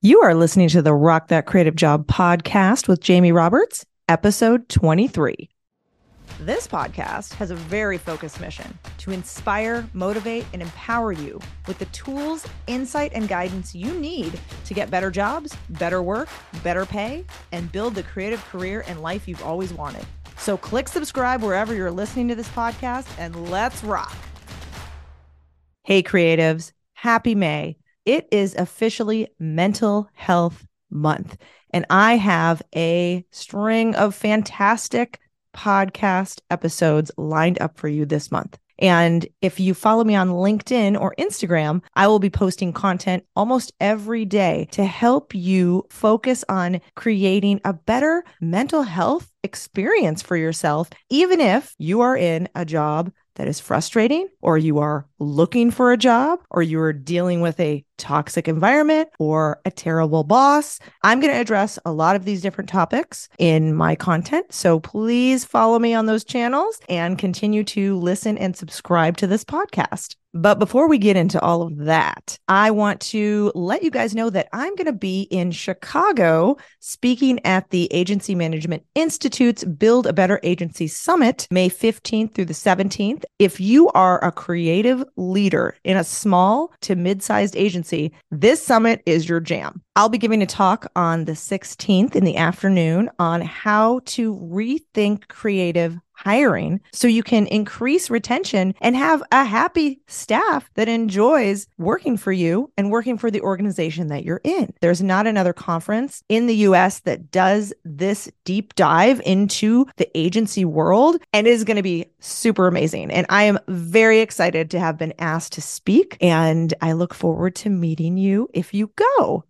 You are listening to the Rock That Creative Job podcast with Jamie Roberts, episode 23. This podcast has a very focused mission to inspire, motivate, and empower you with the tools, insight, and guidance you need to get better jobs, better work, better pay, and build the creative career and life you've always wanted. So click subscribe wherever you're listening to this podcast and let's rock. Hey, creatives, happy May. It is officially Mental Health Month, and I have a string of fantastic podcast episodes lined up for you this month. And if you follow me on LinkedIn or Instagram, I will be posting content almost every day to help you focus on creating a better mental health experience for yourself, even if you are in a job that is frustrating, or you are looking for a job, or you are dealing with a toxic environment or a terrible boss. I'm going to address a lot of these different topics in my content. So please follow me on those channels and continue to listen and subscribe to this podcast. But before we get into all of that, I want to let you guys know that I'm going to be in Chicago speaking at the Agency Management Institute's Build a Better Agency Summit, May 15th through the 17th. If you are a creative leader in a small to mid sized agency, this summit is your jam. I'll be giving a talk on the 16th in the afternoon on how to rethink creative hiring so you can increase retention and have a happy staff that enjoys working for you and working for the organization that you're in. There's not another conference in the US that does this deep dive into the agency world and is going to be super amazing. And I am very excited to have been asked to speak and I look forward to meeting you if you go.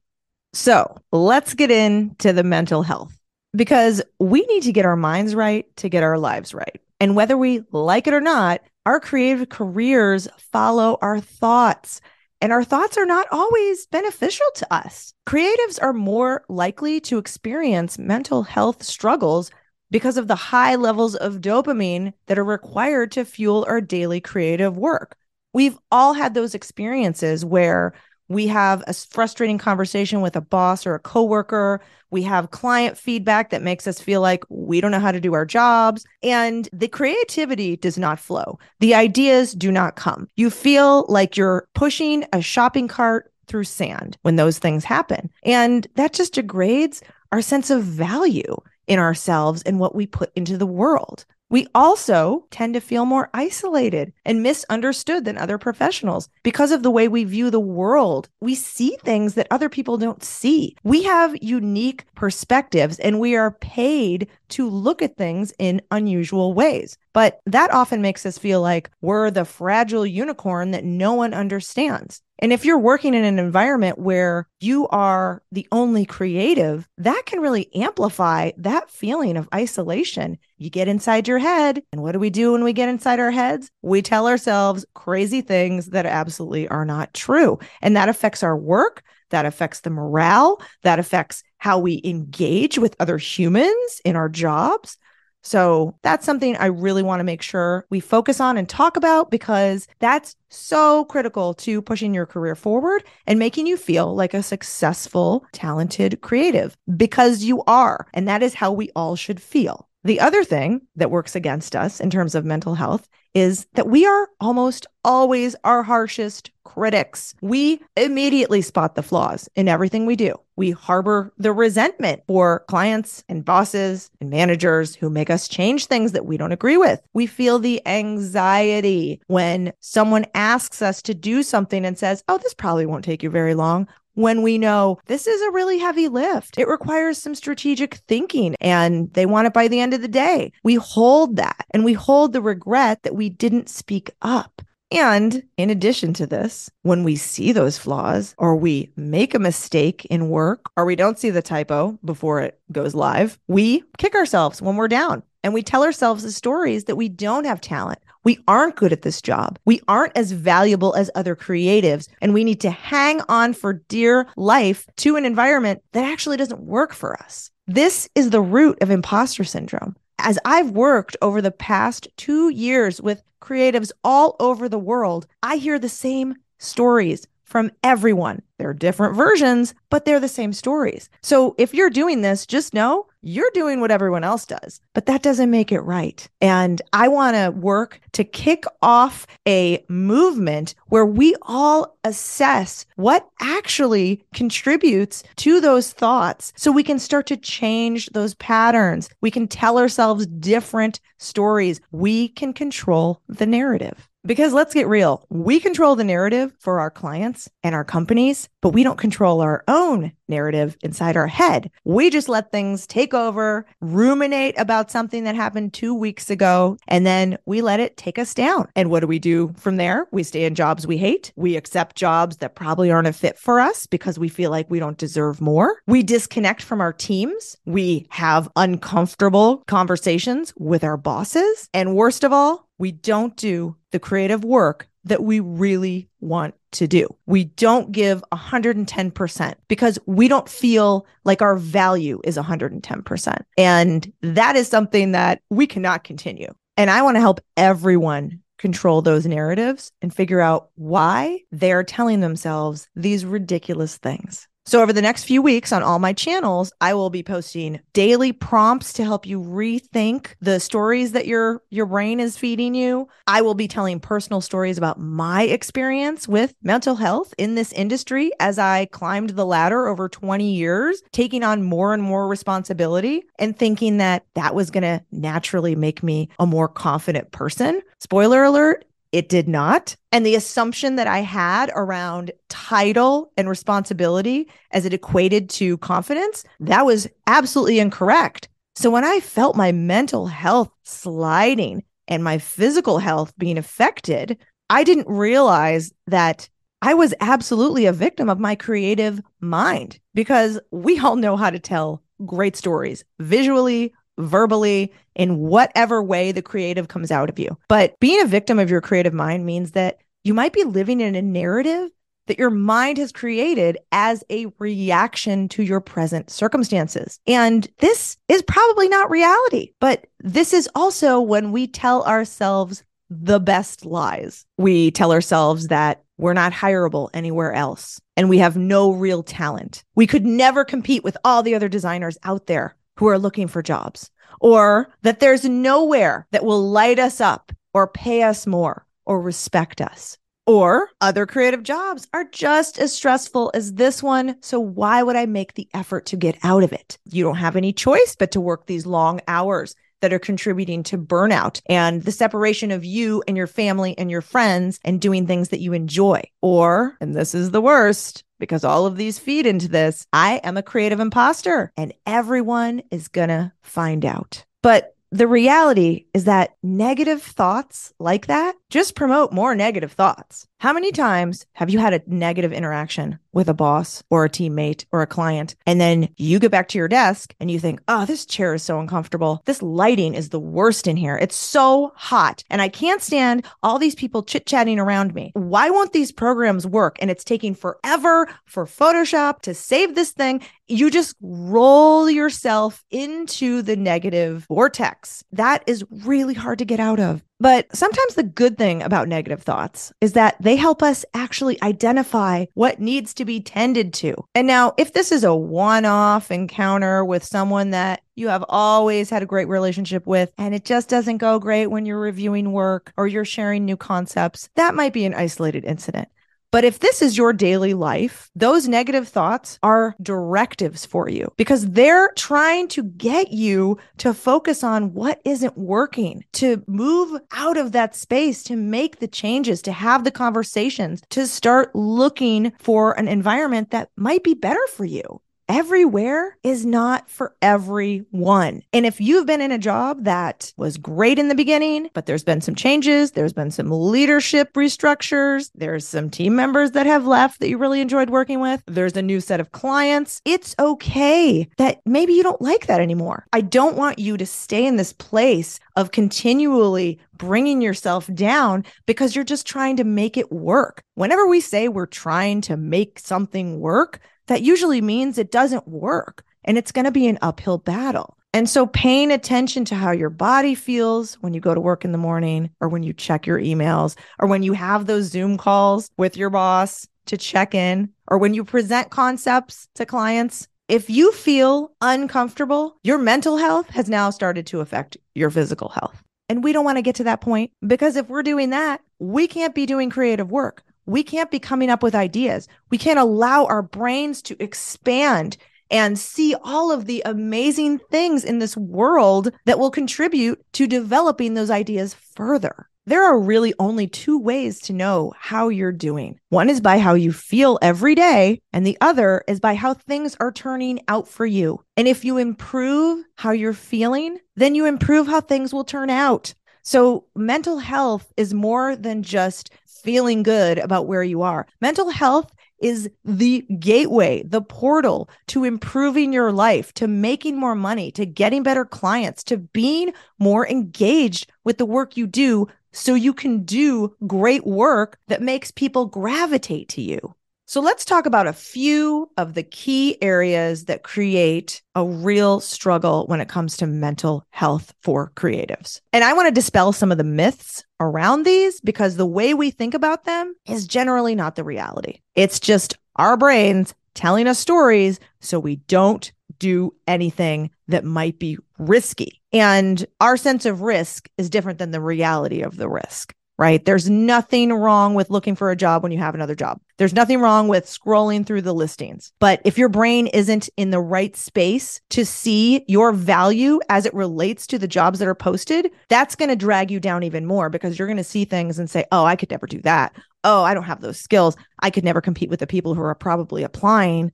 So let's get into the mental health because we need to get our minds right to get our lives right. And whether we like it or not, our creative careers follow our thoughts. And our thoughts are not always beneficial to us. Creatives are more likely to experience mental health struggles because of the high levels of dopamine that are required to fuel our daily creative work. We've all had those experiences where we have a frustrating conversation with a boss or a coworker. We have client feedback that makes us feel like we don't know how to do our jobs. And the creativity does not flow. The ideas do not come. You feel like you're pushing a shopping cart through sand when those things happen. And that just degrades our sense of value in ourselves and what we put into the world. We also tend to feel more isolated and misunderstood than other professionals because of the way we view the world. We see things that other people don't see. We have unique perspectives and we are paid to look at things in unusual ways. But that often makes us feel like we're the fragile unicorn that no one understands. And if you're working in an environment where you are the only creative, that can really amplify that feeling of isolation. You get inside your head. And what do we do when we get inside our heads? We tell ourselves crazy things that absolutely are not true. And that affects our work. That affects the morale. That affects how we engage with other humans in our jobs. So that's something I really want to make sure we focus on and talk about because that's so critical to pushing your career forward and making you feel like a successful, talented creative because you are. And that is how we all should feel. The other thing that works against us in terms of mental health is that we are almost always our harshest critics. We immediately spot the flaws in everything we do. We harbor the resentment for clients and bosses and managers who make us change things that we don't agree with. We feel the anxiety when someone asks us to do something and says, Oh, this probably won't take you very long when we know this is a really heavy lift. It requires some strategic thinking and they want it by the end of the day. We hold that and we hold the regret that we didn't speak up. And in addition to this, when we see those flaws or we make a mistake in work or we don't see the typo before it goes live, we kick ourselves when we're down and we tell ourselves the stories that we don't have talent we aren't good at this job. We aren't as valuable as other creatives. And we need to hang on for dear life to an environment that actually doesn't work for us. This is the root of imposter syndrome. As I've worked over the past two years with creatives all over the world, I hear the same stories from everyone. They're different versions, but they're the same stories. So if you're doing this, just know you're doing what everyone else does, but that doesn't make it right. And I want to work to kick off a movement where we all assess what actually contributes to those thoughts so we can start to change those patterns. We can tell ourselves different stories. We can control the narrative. Because let's get real, we control the narrative for our clients and our companies, but we don't control our own narrative inside our head. We just let things take over, ruminate about something that happened two weeks ago, and then we let it take us down. And what do we do from there? We stay in jobs we hate. We accept jobs that probably aren't a fit for us because we feel like we don't deserve more. We disconnect from our teams. We have uncomfortable conversations with our bosses. And worst of all, we don't do the creative work that we really want to do. We don't give 110% because we don't feel like our value is 110%. And that is something that we cannot continue. And I want to help everyone control those narratives and figure out why they're telling themselves these ridiculous things. So, over the next few weeks on all my channels, I will be posting daily prompts to help you rethink the stories that your your brain is feeding you. I will be telling personal stories about my experience with mental health in this industry as I climbed the ladder over 20 years, taking on more and more responsibility and thinking that that was going to naturally make me a more confident person. Spoiler alert, it did not. And the assumption that I had around title and responsibility as it equated to confidence, that was absolutely incorrect. So when I felt my mental health sliding and my physical health being affected, I didn't realize that I was absolutely a victim of my creative mind because we all know how to tell great stories visually, verbally, in whatever way the creative comes out of you. But being a victim of your creative mind means that you might be living in a narrative that your mind has created as a reaction to your present circumstances. And this is probably not reality, but this is also when we tell ourselves the best lies. We tell ourselves that we're not hireable anywhere else and we have no real talent. We could never compete with all the other designers out there who are looking for jobs, or that there's nowhere that will light us up or pay us more or respect us. Or other creative jobs are just as stressful as this one. So why would I make the effort to get out of it? You don't have any choice but to work these long hours that are contributing to burnout and the separation of you and your family and your friends and doing things that you enjoy. Or, and this is the worst, because all of these feed into this, I am a creative imposter and everyone is going to find out. But the reality is that negative thoughts like that just promote more negative thoughts. How many times have you had a negative interaction with a boss or a teammate or a client, and then you get back to your desk and you think, oh, this chair is so uncomfortable. This lighting is the worst in here. It's so hot, and I can't stand all these people chit chatting around me. Why won't these programs work? And it's taking forever for Photoshop to save this thing. You just roll yourself into the negative vortex. That is really hard to get out of. But sometimes the good thing about negative thoughts is that they help us actually identify what needs to be tended to. And now, if this is a one off encounter with someone that you have always had a great relationship with, and it just doesn't go great when you're reviewing work or you're sharing new concepts, that might be an isolated incident. But if this is your daily life, those negative thoughts are directives for you because they're trying to get you to focus on what isn't working, to move out of that space, to make the changes, to have the conversations, to start looking for an environment that might be better for you everywhere is not for everyone. And if you've been in a job that was great in the beginning, but there's been some changes, there's been some leadership restructures, there's some team members that have left that you really enjoyed working with, there's a new set of clients, it's okay that maybe you don't like that anymore. I don't want you to stay in this place of continually bringing yourself down because you're just trying to make it work. Whenever we say we're trying to make something work, that usually means it doesn't work and it's going to be an uphill battle. And so paying attention to how your body feels when you go to work in the morning or when you check your emails or when you have those Zoom calls with your boss to check in or when you present concepts to clients, if you feel uncomfortable, your mental health has now started to affect your physical health. And we don't want to get to that point because if we're doing that, we can't be doing creative work. We can't be coming up with ideas. We can't allow our brains to expand and see all of the amazing things in this world that will contribute to developing those ideas further. There are really only two ways to know how you're doing. One is by how you feel every day, and the other is by how things are turning out for you. And if you improve how you're feeling, then you improve how things will turn out. So, mental health is more than just feeling good about where you are. Mental health is the gateway, the portal to improving your life, to making more money, to getting better clients, to being more engaged with the work you do so you can do great work that makes people gravitate to you. So let's talk about a few of the key areas that create a real struggle when it comes to mental health for creatives. And I want to dispel some of the myths around these because the way we think about them is generally not the reality. It's just our brains telling us stories so we don't do anything that might be risky. And our sense of risk is different than the reality of the risk right? There's nothing wrong with looking for a job when you have another job. There's nothing wrong with scrolling through the listings. But if your brain isn't in the right space to see your value as it relates to the jobs that are posted, that's going to drag you down even more because you're going to see things and say, oh, I could never do that. Oh, I don't have those skills. I could never compete with the people who are probably applying.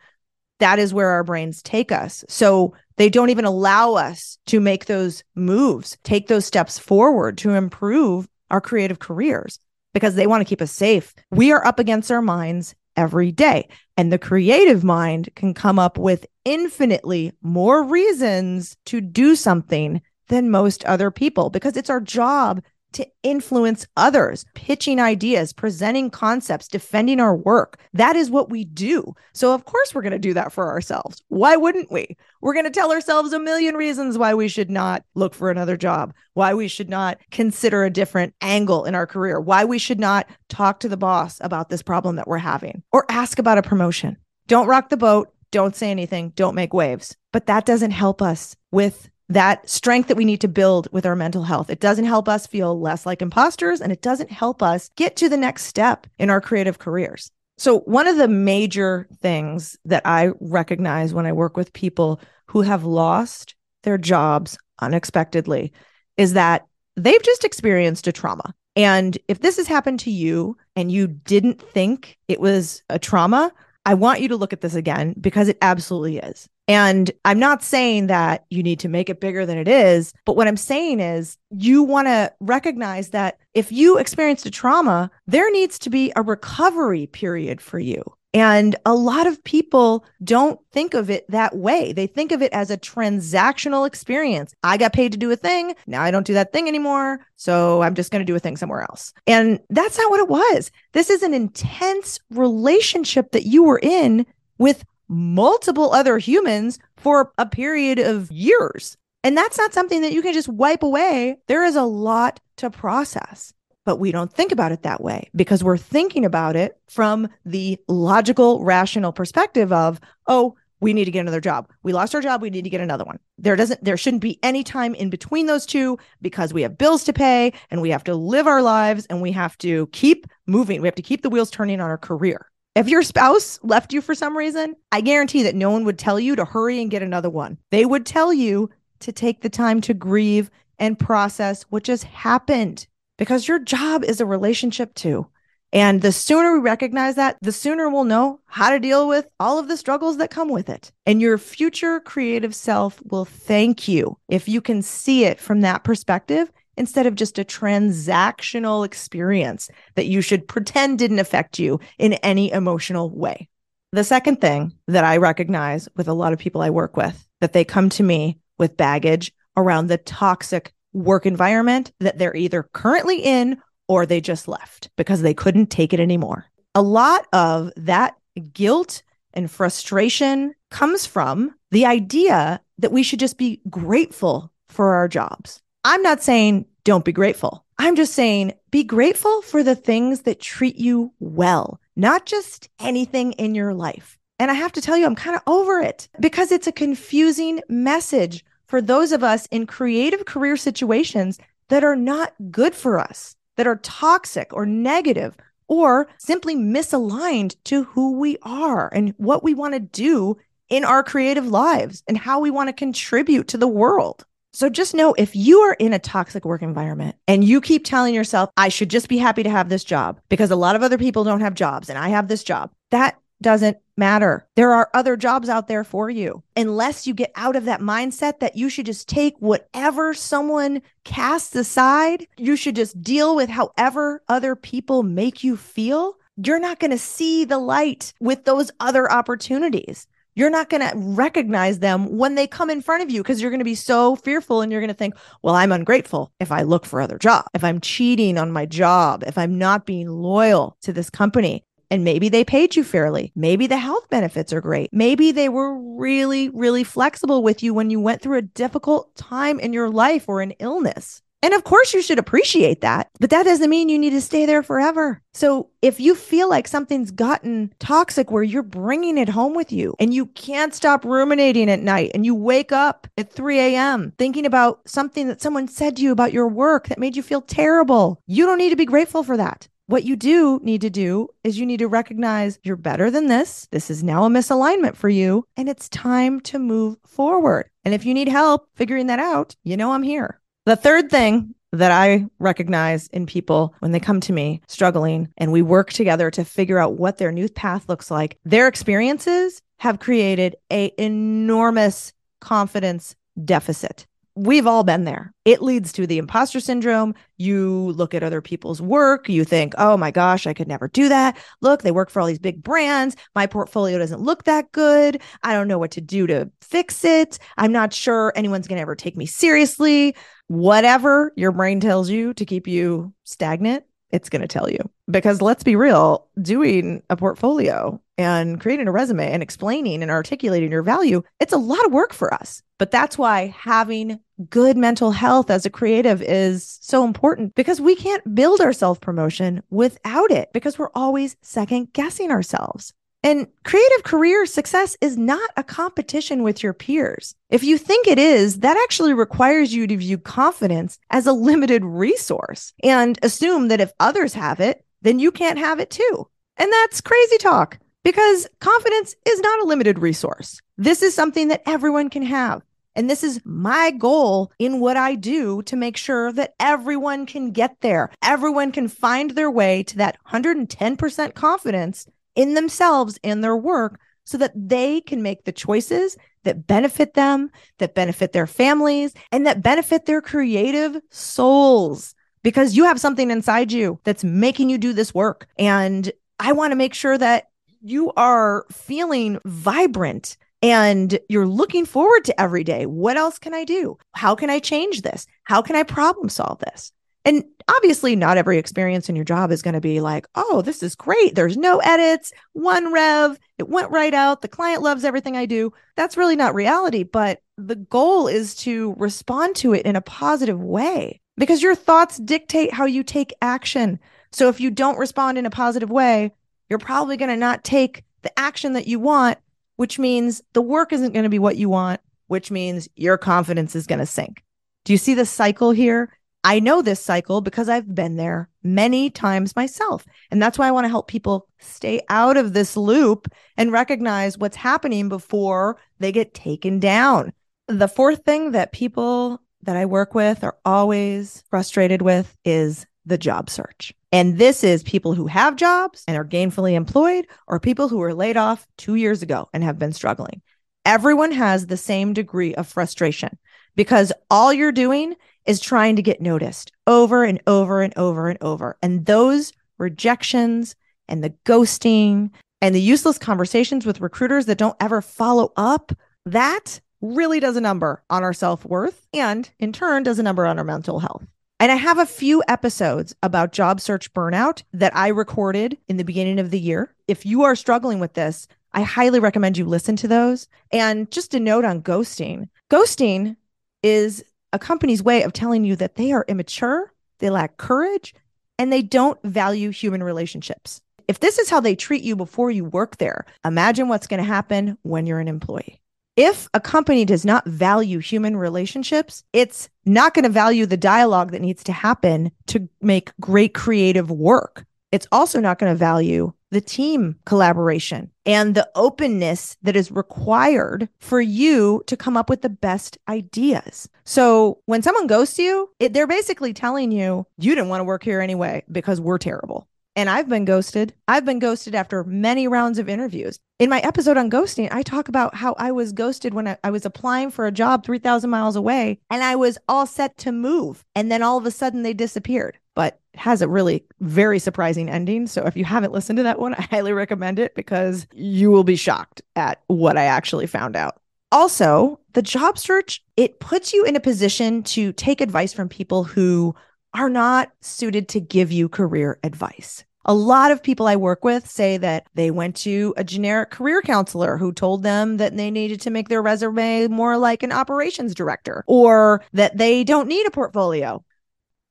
That is where our brains take us. So they don't even allow us to make those moves, take those steps forward to improve our creative careers because they want to keep us safe. We are up against our minds every day. And the creative mind can come up with infinitely more reasons to do something than most other people because it's our job to influence others, pitching ideas, presenting concepts, defending our work. That is what we do. So, of course, we're going to do that for ourselves. Why wouldn't we? We're going to tell ourselves a million reasons why we should not look for another job, why we should not consider a different angle in our career, why we should not talk to the boss about this problem that we're having, or ask about a promotion. Don't rock the boat. Don't say anything. Don't make waves. But that doesn't help us with that strength that we need to build with our mental health. It doesn't help us feel less like imposters and it doesn't help us get to the next step in our creative careers. So, one of the major things that I recognize when I work with people who have lost their jobs unexpectedly is that they've just experienced a trauma. And if this has happened to you and you didn't think it was a trauma, I want you to look at this again because it absolutely is. And I'm not saying that you need to make it bigger than it is, but what I'm saying is you want to recognize that if you experienced a trauma, there needs to be a recovery period for you. And a lot of people don't think of it that way. They think of it as a transactional experience. I got paid to do a thing. Now I don't do that thing anymore. So I'm just going to do a thing somewhere else. And that's not what it was. This is an intense relationship that you were in with multiple other humans for a period of years. And that's not something that you can just wipe away. There is a lot to process, but we don't think about it that way because we're thinking about it from the logical, rational perspective of, oh, we need to get another job. We lost our job. We need to get another one. There doesn't, there shouldn't be any time in between those two because we have bills to pay and we have to live our lives and we have to keep moving. We have to keep the wheels turning on our career. If your spouse left you for some reason, I guarantee that no one would tell you to hurry and get another one. They would tell you to take the time to grieve and process what just happened because your job is a relationship too. And the sooner we recognize that, the sooner we'll know how to deal with all of the struggles that come with it. And your future creative self will thank you if you can see it from that perspective instead of just a transactional experience that you should pretend didn't affect you in any emotional way. The second thing that I recognize with a lot of people I work with that they come to me with baggage around the toxic work environment that they're either currently in or they just left because they couldn't take it anymore. A lot of that guilt and frustration comes from the idea that we should just be grateful for our jobs. I'm not saying don't be grateful. I'm just saying be grateful for the things that treat you well. not just anything in your life. And I have to tell you, I'm kind of over it because it's a confusing message for those of us in creative career situations that are not good for us, that are toxic or negative or simply misaligned to who we are and what we want to do in our creative lives and how we want to contribute to the world. So just know if you are in a toxic work environment and you keep telling yourself, I should just be happy to have this job because a lot of other people don't have jobs and I have this job, that doesn't matter. There are other jobs out there for you. Unless you get out of that mindset that you should just take whatever someone casts aside, you should just deal with however other people make you feel, you're not going to see the light with those other opportunities you're not going to recognize them when they come in front of you because you're going to be so fearful and you're going to think, well, I'm ungrateful if I look for other jobs, if I'm cheating on my job, if I'm not being loyal to this company. And maybe they paid you fairly. Maybe the health benefits are great. Maybe they were really, really flexible with you when you went through a difficult time in your life or an illness. And of course, you should appreciate that, but that doesn't mean you need to stay there forever. So if you feel like something's gotten toxic where you're bringing it home with you and you can't stop ruminating at night and you wake up at 3 a.m. thinking about something that someone said to you about your work that made you feel terrible, you don't need to be grateful for that. What you do need to do is you need to recognize you're better than this. This is now a misalignment for you, and it's time to move forward. And if you need help figuring that out, you know I'm here. The third thing that I recognize in people when they come to me struggling and we work together to figure out what their new path looks like, their experiences have created a enormous confidence deficit we've all been there. It leads to the imposter syndrome. You look at other people's work, you think, oh my gosh, I could never do that. Look, they work for all these big brands. My portfolio doesn't look that good. I don't know what to do to fix it. I'm not sure anyone's going to ever take me seriously. Whatever your brain tells you to keep you stagnant, it's going to tell you. Because let's be real, doing a portfolio and creating a resume and explaining and articulating your value, it's a lot of work for us. But that's why having good mental health as a creative is so important because we can't build our self promotion without it because we're always second guessing ourselves. And creative career success is not a competition with your peers. If you think it is, that actually requires you to view confidence as a limited resource and assume that if others have it, then you can't have it too. And that's crazy talk because confidence is not a limited resource. This is something that everyone can have. And this is my goal in what I do to make sure that everyone can get there. Everyone can find their way to that 110% confidence in themselves and their work so that they can make the choices that benefit them, that benefit their families, and that benefit their creative souls. Because you have something inside you that's making you do this work. And I want to make sure that you are feeling vibrant and you're looking forward to every day. What else can I do? How can I change this? How can I problem solve this? And obviously, not every experience in your job is going to be like, oh, this is great. There's no edits, one rev, it went right out. The client loves everything I do. That's really not reality. But the goal is to respond to it in a positive way because your thoughts dictate how you take action. So if you don't respond in a positive way, you're probably going to not take the action that you want which means the work isn't going to be what you want, which means your confidence is going to sink. Do you see the cycle here? I know this cycle because I've been there many times myself. And that's why I want to help people stay out of this loop and recognize what's happening before they get taken down. The fourth thing that people that I work with are always frustrated with is the job search. And this is people who have jobs and are gainfully employed, or people who were laid off two years ago and have been struggling. Everyone has the same degree of frustration because all you're doing is trying to get noticed over and over and over and over. And those rejections and the ghosting and the useless conversations with recruiters that don't ever follow up, that really does a number on our self worth and in turn does a number on our mental health. And I have a few episodes about job search burnout that I recorded in the beginning of the year. If you are struggling with this, I highly recommend you listen to those. And just a note on ghosting ghosting is a company's way of telling you that they are immature, they lack courage, and they don't value human relationships. if this is how they treat you before you work there, imagine what's going to happen when you're an employee. If a company does not value human relationships, it's not going to value the dialogue that needs to happen to make great creative work. It's also not going to value the team collaboration and the openness that is required for you to come up with the best ideas. So when someone ghosts you, it, they're basically telling you, you didn't want to work here anyway because we're terrible. And I've been ghosted. I've been ghosted after many rounds of interviews. In my episode on ghosting, I talk about how I was ghosted when I, I was applying for a job 3,000 miles away and I was all set to move. And then all of a sudden they disappeared. But has a really very surprising ending. So if you haven't listened to that one, I highly recommend it because you will be shocked at what I actually found out. Also, the job search, it puts you in a position to take advice from people who are not suited to give you career advice. A lot of people I work with say that they went to a generic career counselor who told them that they needed to make their resume more like an operations director or that they don't need a portfolio.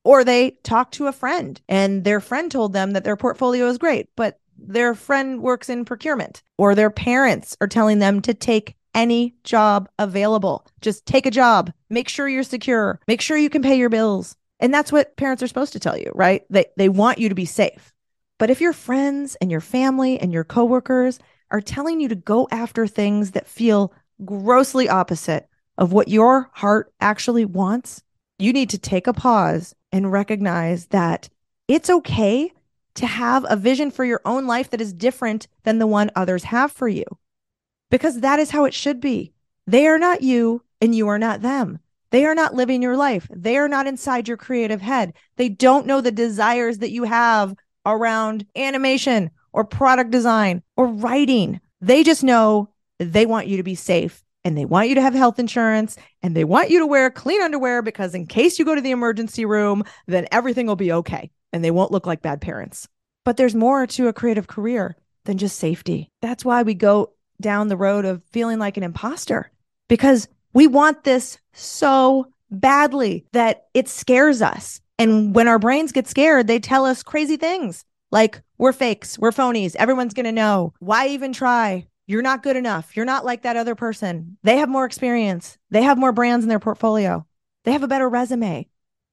Or they talked to a friend and their friend told them that their portfolio is great, but their friend works in procurement or their parents are telling them to take any job available. Just take a job. Make sure you're secure. Make sure you can pay your bills. And that's what parents are supposed to tell you, right? They they want you to be safe. But if your friends and your family and your coworkers are telling you to go after things that feel grossly opposite of what your heart actually wants, you need to take a pause and recognize that it's okay to have a vision for your own life that is different than the one others have for you. Because that is how it should be. They are not you and you are not them. They are not living your life. They are not inside your creative head. They don't know the desires that you have around animation or product design or writing. They just know they want you to be safe and they want you to have health insurance and they want you to wear clean underwear because in case you go to the emergency room, then everything will be okay and they won't look like bad parents. But there's more to a creative career than just safety. That's why we go down the road of feeling like an imposter because we want this so badly that it scares us. And when our brains get scared, they tell us crazy things like, we're fakes, we're phonies, everyone's going to know. Why even try? You're not good enough. You're not like that other person. They have more experience, they have more brands in their portfolio, they have a better resume,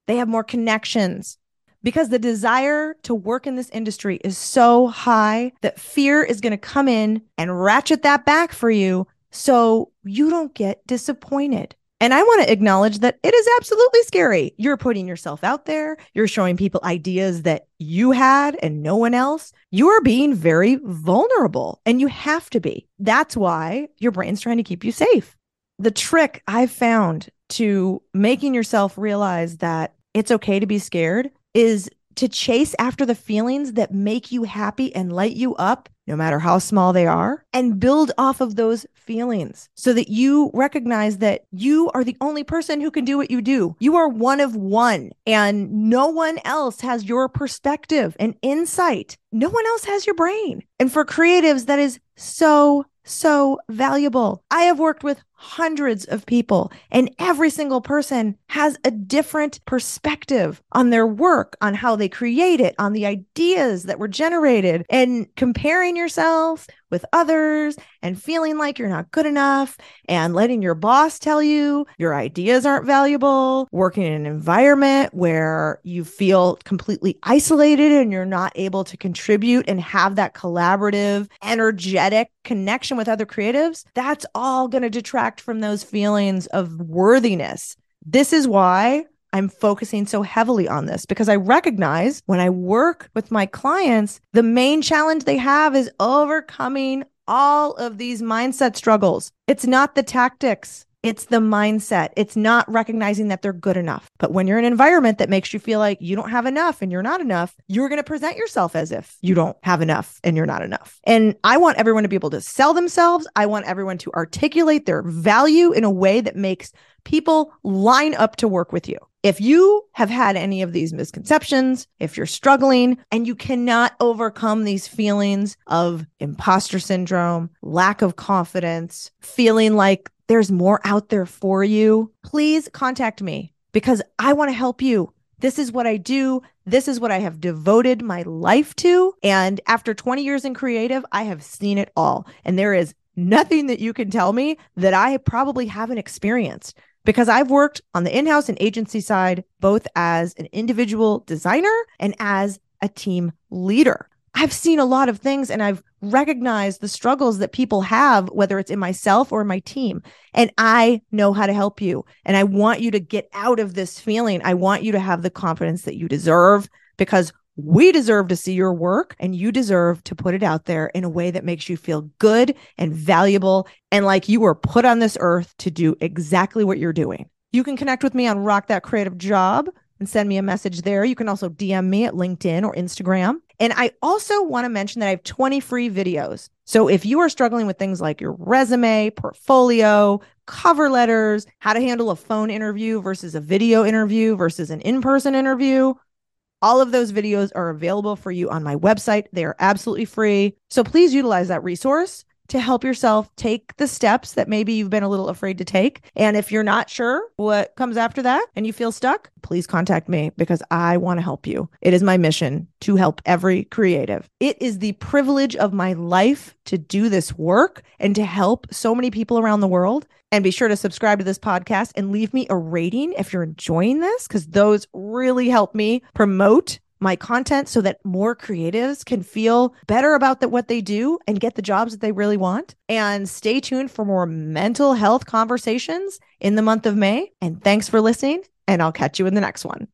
they have more connections. Because the desire to work in this industry is so high that fear is going to come in and ratchet that back for you so you don't get disappointed. And I want to acknowledge that it is absolutely scary. You're putting yourself out there. You're showing people ideas that you had and no one else. You are being very vulnerable and you have to be. That's why your brain's trying to keep you safe. The trick I've found to making yourself realize that it's okay to be scared is to chase after the feelings that make you happy and light you up no matter how small they are, and build off of those feelings so that you recognize that you are the only person who can do what you do. You are one of one, and no one else has your perspective and insight. No one else has your brain. And for creatives, that is so so valuable. I have worked with hundreds of people, and every single person has a different perspective on their work, on how they create it, on the ideas that were generated. And comparing yourself with others and feeling like you're not good enough and letting your boss tell you your ideas aren't valuable, working in an environment where you feel completely isolated and you're not able to contribute and have that collaborative, energetic connection with other creatives, that's all going to detract from those feelings of worthiness. This is why I'm focusing so heavily on this because I recognize when I work with my clients, the main challenge they have is overcoming all of these mindset struggles. It's not the tactics. It's the mindset. It's not recognizing that they're good enough. But when you're in an environment that makes you feel like you don't have enough and you're not enough, you're going to present yourself as if you don't have enough and you're not enough. And I want everyone to be able to sell themselves. I want everyone to articulate their value in a way that makes people line up to work with you. If you have had any of these misconceptions, if you're struggling and you cannot overcome these feelings of imposter syndrome, lack of confidence, feeling like there's more out there for you, please contact me because I want to help you This is what I do. This is what I have devoted my life to. And after 20 years in creative, I have seen it all. And there is nothing that you can tell me that I probably haven't experienced because I've worked on the in house and agency side, both as an individual designer and as a team leader. I've seen a lot of things and I've recognized the struggles that people have, whether it's in myself or my team. And I know how to help you. And I want you to get out of this feeling. I want you to have the confidence that you deserve because we deserve to see your work and you deserve to put it out there in a way that makes you feel good and valuable and like you were put on this earth to do exactly what you're doing. You can connect with me on Rock That Creative Job and send me a message there. You can also DM me at LinkedIn or Instagram. And I also want to mention that I have 20 free videos. So if you are struggling with things like your resume, portfolio, cover letters, how to handle a phone interview versus a video interview versus an in person interview, all of those videos are available for you on my website. They are absolutely free. So please utilize that resource to help yourself take the steps that maybe you've been a little afraid to take. And if you're not sure what comes after that and you feel stuck, please contact me because I want to help you. It is my mission to help every creative. It is the privilege of my life to do this work and to help so many people around the world. And be sure to subscribe to this podcast and leave me a rating if you're enjoying this, because those really help me promote my content so that more creatives can feel better about the, what they do and get the jobs that they really want. And stay tuned for more mental health conversations in the month of May. And thanks for listening, and I'll catch you in the next one.